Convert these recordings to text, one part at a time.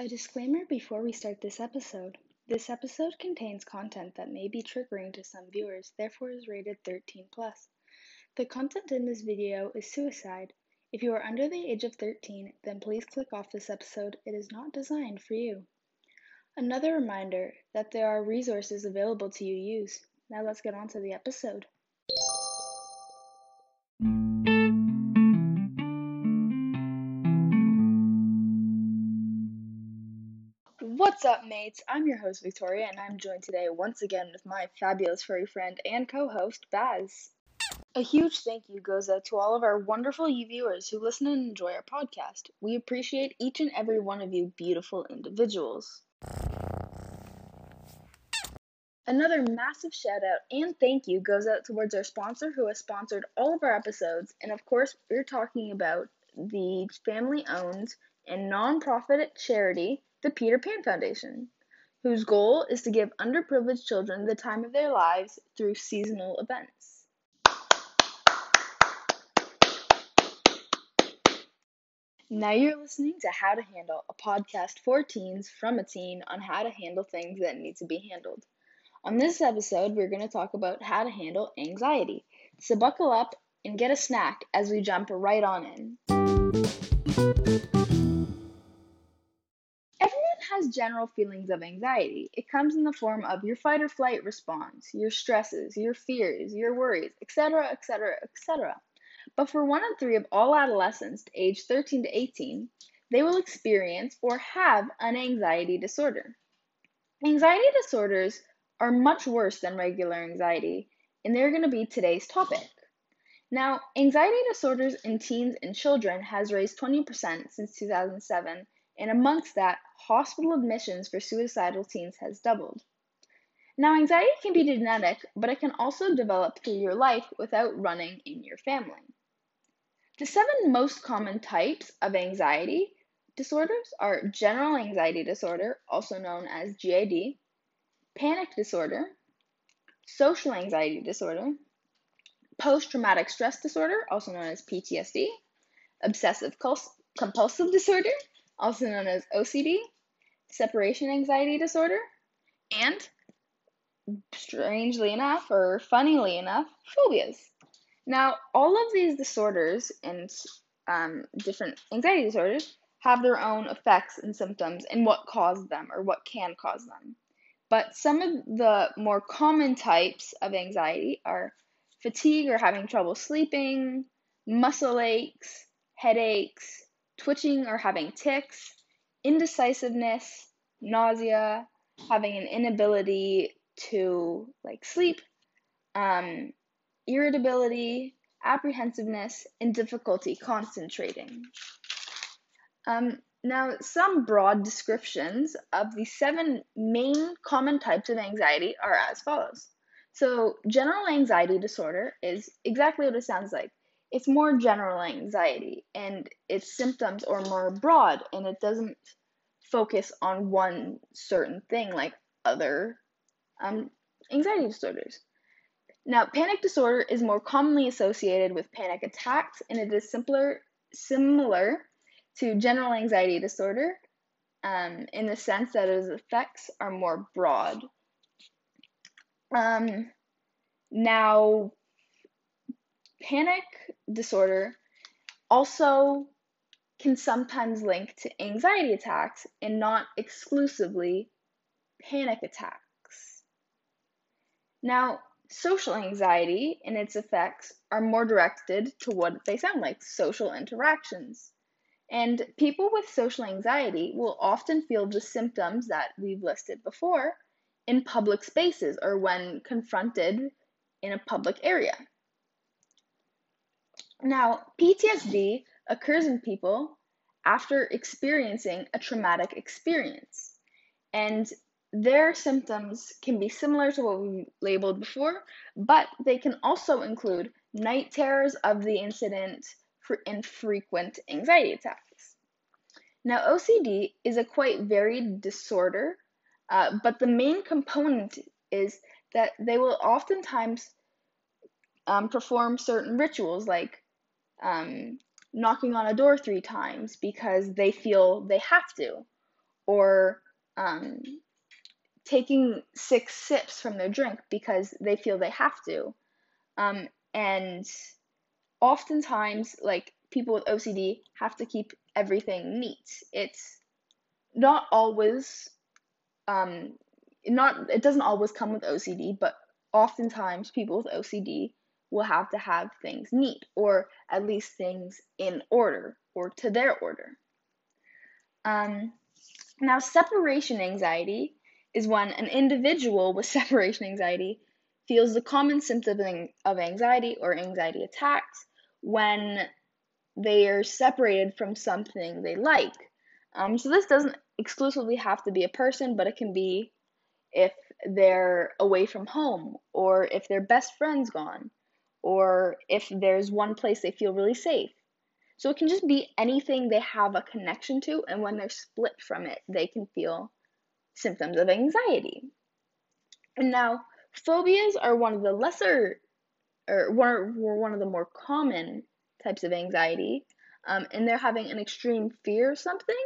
A disclaimer before we start this episode. This episode contains content that may be triggering to some viewers, therefore is rated 13 plus. The content in this video is suicide. If you are under the age of 13, then please click off this episode. It is not designed for you. Another reminder that there are resources available to you use. Now let's get on to the episode. What's up, mates? I'm your host, Victoria, and I'm joined today once again with my fabulous furry friend and co host, Baz. A huge thank you goes out to all of our wonderful you viewers who listen and enjoy our podcast. We appreciate each and every one of you beautiful individuals. Another massive shout out and thank you goes out towards our sponsor who has sponsored all of our episodes. And of course, we're talking about the family owned and non-profit charity, the Peter Pan Foundation, whose goal is to give underprivileged children the time of their lives through seasonal events. Now you're listening to How to Handle, a podcast for teens from a teen on how to handle things that need to be handled. On this episode, we're going to talk about how to handle anxiety. So buckle up and get a snack as we jump right on in. Everyone has general feelings of anxiety. It comes in the form of your fight or flight response, your stresses, your fears, your worries, etc., etc., etc. But for one in three of all adolescents aged 13 to 18, they will experience or have an anxiety disorder. Anxiety disorders are much worse than regular anxiety, and they're going to be today's topic. Now, anxiety disorders in teens and children has raised 20% since 2007, and amongst that, hospital admissions for suicidal teens has doubled. Now, anxiety can be genetic, but it can also develop through your life without running in your family. The seven most common types of anxiety disorders are general anxiety disorder, also known as GAD, panic disorder, social anxiety disorder, post traumatic stress disorder, also known as PTSD, obsessive compulsive disorder, also known as OCD, separation anxiety disorder, and strangely enough, or funnily enough, phobias. Now, all of these disorders and um, different anxiety disorders have their own effects and symptoms and what cause them or what can cause them. But some of the more common types of anxiety are fatigue or having trouble sleeping, muscle aches, headaches, twitching or having tics, indecisiveness, nausea, having an inability to like sleep, um, irritability, apprehensiveness, and difficulty concentrating. Um, now, some broad descriptions of the seven main common types of anxiety are as follows. So, general anxiety disorder is exactly what it sounds like. It's more general anxiety, and its symptoms are more broad, and it doesn't focus on one certain thing like other um, anxiety disorders. Now, panic disorder is more commonly associated with panic attacks, and it is simpler, similar to general anxiety disorder um, in the sense that its effects are more broad. Um, now, panic disorder also can sometimes link to anxiety attacks and not exclusively panic attacks. Now, social anxiety and its effects are more directed to what they sound like social interactions. And people with social anxiety will often feel the symptoms that we've listed before in public spaces or when confronted in a public area. Now, PTSD occurs in people after experiencing a traumatic experience. And their symptoms can be similar to what we labeled before, but they can also include night terrors of the incident, for infrequent anxiety attacks. Now, OCD is a quite varied disorder, uh, but the main component is that they will oftentimes um, perform certain rituals like um, knocking on a door three times because they feel they have to, or um, taking six sips from their drink because they feel they have to. Um, and oftentimes, like people with OCD have to keep everything neat. It's not always, um, not it doesn't always come with OCD, but oftentimes people with OCD will have to have things neat or at least things in order or to their order. Um, now, separation anxiety is when an individual with separation anxiety feels the common symptom of anxiety or anxiety attacks when they are separated from something they like. Um, so, this doesn't exclusively have to be a person, but it can be if they're away from home, or if their best friend's gone, or if there's one place they feel really safe. So it can just be anything they have a connection to, and when they're split from it, they can feel symptoms of anxiety. And now, phobias are one of the lesser, or one, one of the more common types of anxiety, um, and they're having an extreme fear of something,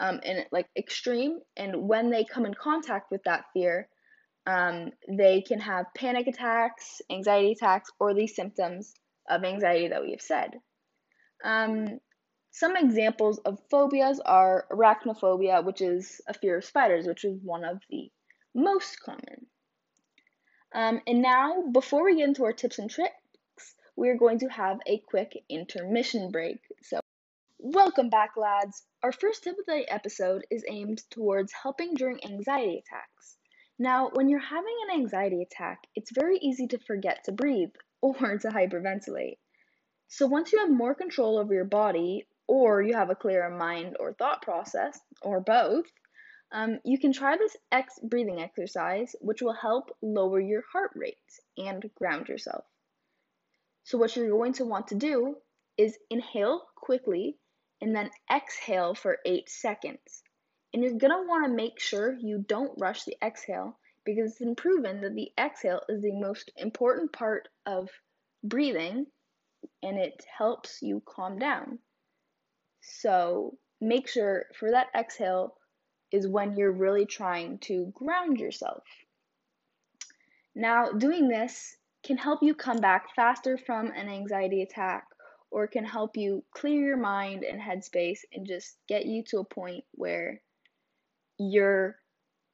um, and like extreme, and when they come in contact with that fear, um, they can have panic attacks, anxiety attacks, or these symptoms of anxiety that we have said. Um, some examples of phobias are arachnophobia, which is a fear of spiders, which is one of the most common. Um, and now, before we get into our tips and tricks, we're going to have a quick intermission break. So, welcome back, lads. Our first tip of the episode is aimed towards helping during anxiety attacks. Now, when you're having an anxiety attack, it's very easy to forget to breathe or to hyperventilate. So once you have more control over your body, or you have a clearer mind or thought process, or both, um, you can try this X breathing exercise, which will help lower your heart rate and ground yourself. So, what you're going to want to do is inhale quickly and then exhale for eight seconds. And you're want to make sure you don't rush the exhale because it's been proven that the exhale is the most important part of breathing and it helps you calm down. So make sure for that exhale is when you're really trying to ground yourself. Now, doing this can help you come back faster from an anxiety attack or can help you clear your mind and headspace and just get you to a point where you're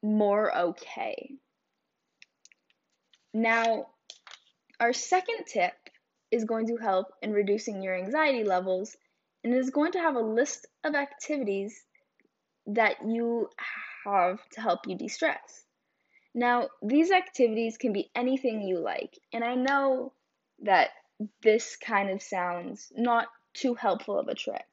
more okay. Now, our second tip is going to help in reducing your anxiety levels and is going to have a list of activities that you have to help you de stress. Now, these activities can be anything you like, and I know that this kind of sounds not too helpful of a trick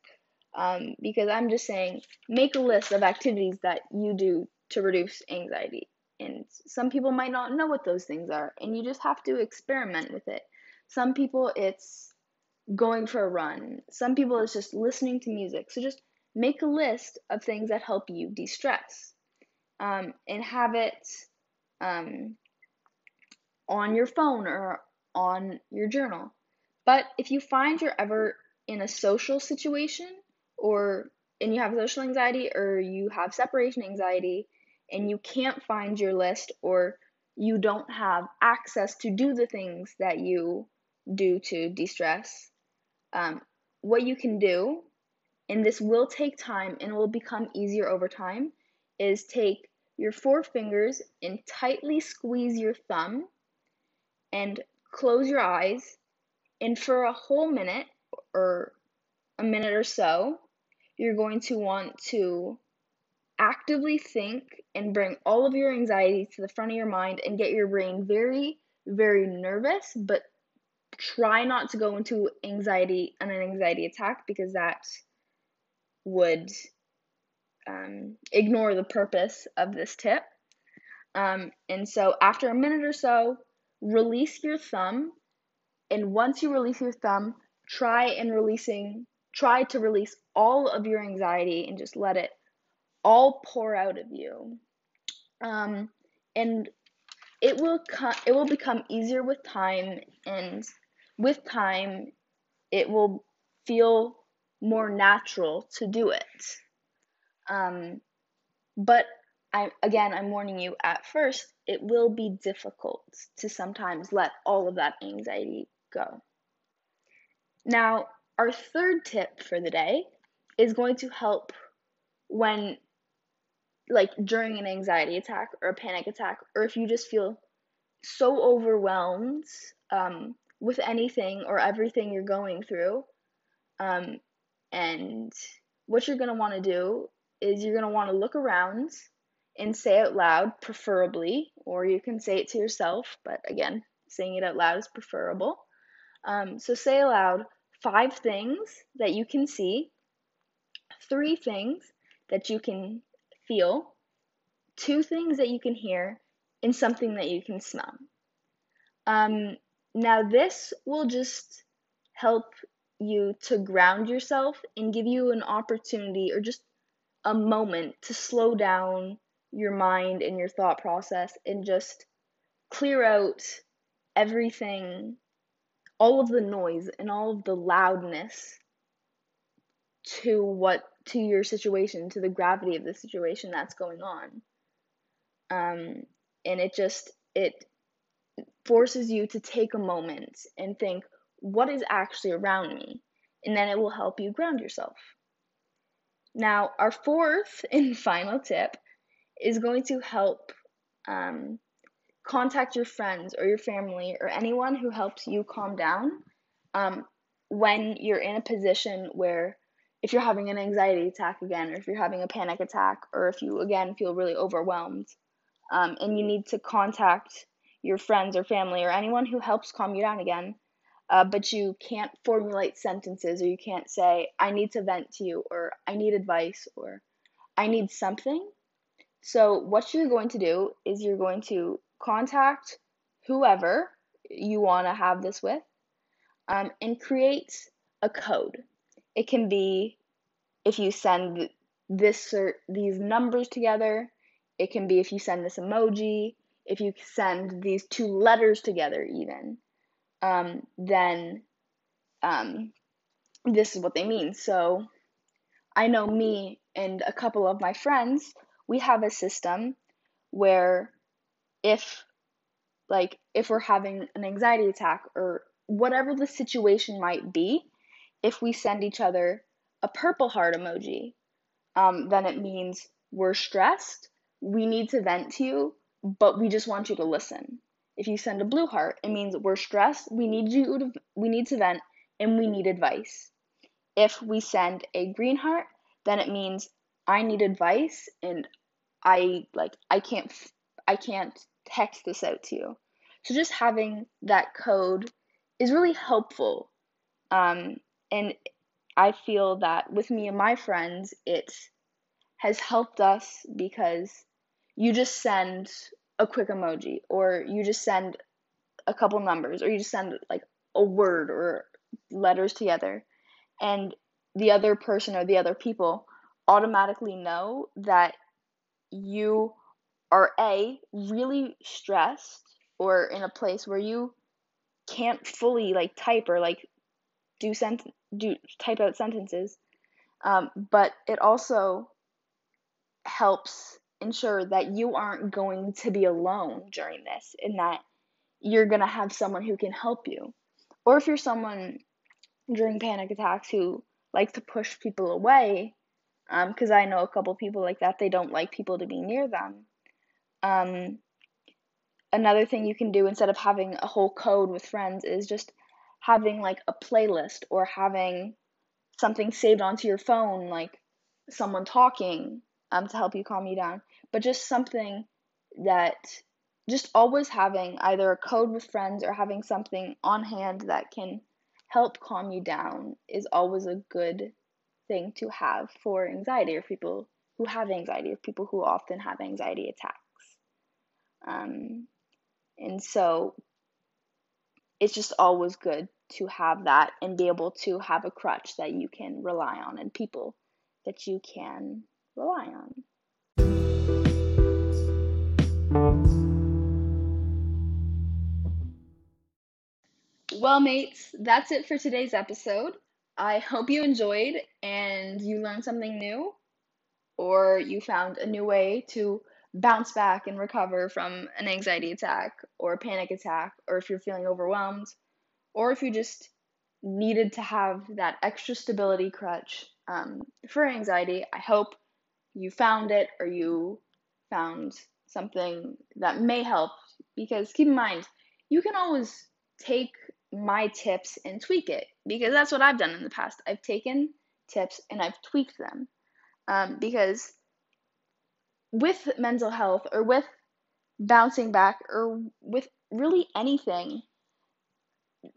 um, because I'm just saying make a list of activities that you do to reduce anxiety. And some people might not know what those things are, and you just have to experiment with it. Some people it's going for a run. Some people it's just listening to music. So just make a list of things that help you de stress um, and have it um, on your phone or on your journal. But if you find you're ever in a social situation or and you have social anxiety or you have separation anxiety and you can't find your list or you don't have access to do the things that you do to de stress, um, what you can do, and this will take time and will become easier over time, is take your four fingers and tightly squeeze your thumb and close your eyes. And for a whole minute or a minute or so, you're going to want to actively think and bring all of your anxiety to the front of your mind and get your brain very, very nervous, but try not to go into anxiety and an anxiety attack because that would um, ignore the purpose of this tip. Um, and so after a minute or so, release your thumb. And once you release your thumb, try and releasing try to release all of your anxiety and just let it all pour out of you. Um, and it will co- it will become easier with time and with time, it will feel more natural to do it. Um, But I again, I'm warning you at first, it will be difficult to sometimes let all of that anxiety go. Now, our third tip for the day is going to help when like during an anxiety attack or a panic attack or if you just feel so overwhelmed um, with anything or everything you're going through um, and what you're going to want to do is you're going to want to look around and say out loud, preferably, or you can say it to yourself, but again, saying it out loud is preferable. Um, so say aloud five things that you can see, three things that you can feel, two things that you can hear, and something that you can smell. Um, now, this will just help you to ground yourself and give you an opportunity or just a moment to slow down your mind and your thought process and just clear out everything, all of the noise and all of the loudness to what to your situation, to the gravity of the situation that's going on. Um, and it just it forces you to take a moment and think, what is actually around me? And then it will help you ground yourself. Now, our fourth and final tip is going to help um, contact your friends or your family or anyone who helps you calm down um, when you're in a position where if you're having an anxiety attack again or if you're having a panic attack or if you again feel really overwhelmed um, and you need to contact your friends or family or anyone who helps calm you down again uh, but you can't formulate sentences or you can't say i need to vent to you or i need advice or i need something so, what you're going to do is you're going to contact whoever you want to have this with um, and create a code. It can be if you send this or these numbers together, it can be if you send this emoji, if you send these two letters together, even, um, then um, this is what they mean. So, I know me and a couple of my friends we have a system where if like if we're having an anxiety attack or whatever the situation might be, if we send each other a purple heart emoji, um, then it means we're stressed, we need to vent to you, but we just want you to listen. If you send a blue heart, it means we're stressed, we need you to we need to vent, and we need advice. If we send a green heart, then it means I need advice and I like I can't I can't text this out to you. So just having that code is really helpful. Um, and I feel that with me and my friends, it has helped us because you just send a quick emoji or you just send a couple numbers or you just send like a word or letters together and the other person or the other people automatically know that you are a really stressed or in a place where you can't fully like type or like do sent do type out sentences um, but it also helps ensure that you aren't going to be alone during this and that you're going to have someone who can help you. Or if you're someone during panic attacks who likes to push people away because um, I know a couple people like that. They don't like people to be near them. Um, another thing you can do instead of having a whole code with friends is just having like a playlist or having something saved onto your phone, like someone talking um, to help you calm you down. But just something that just always having either a code with friends or having something on hand that can help calm you down is always a good thing to have for anxiety or people who have anxiety or people who often have anxiety attacks. Um, and so it's just always good to have that and be able to have a crutch that you can rely on and people that you can rely on. Well, mates, that's it for today's episode. I hope you enjoyed and you learned something new. or you found a new way to bounce back and recover from an anxiety attack or a panic attack, or if you're feeling overwhelmed, or if you just needed to have that extra stability crutch um, for anxiety. I hope you found it or you found something that may help because keep in mind, you can always take my tips and tweak it because that's what I've done in the past. I've taken tips and I've tweaked them um, because with mental health or with bouncing back or with really anything,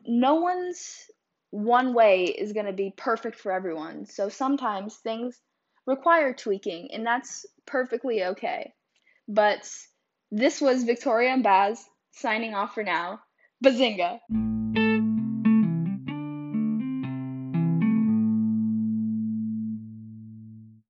no one's one way is going to be perfect for everyone. So sometimes things require tweaking, and that's perfectly okay. But this was Victoria and Baz signing off for now. Bazinga!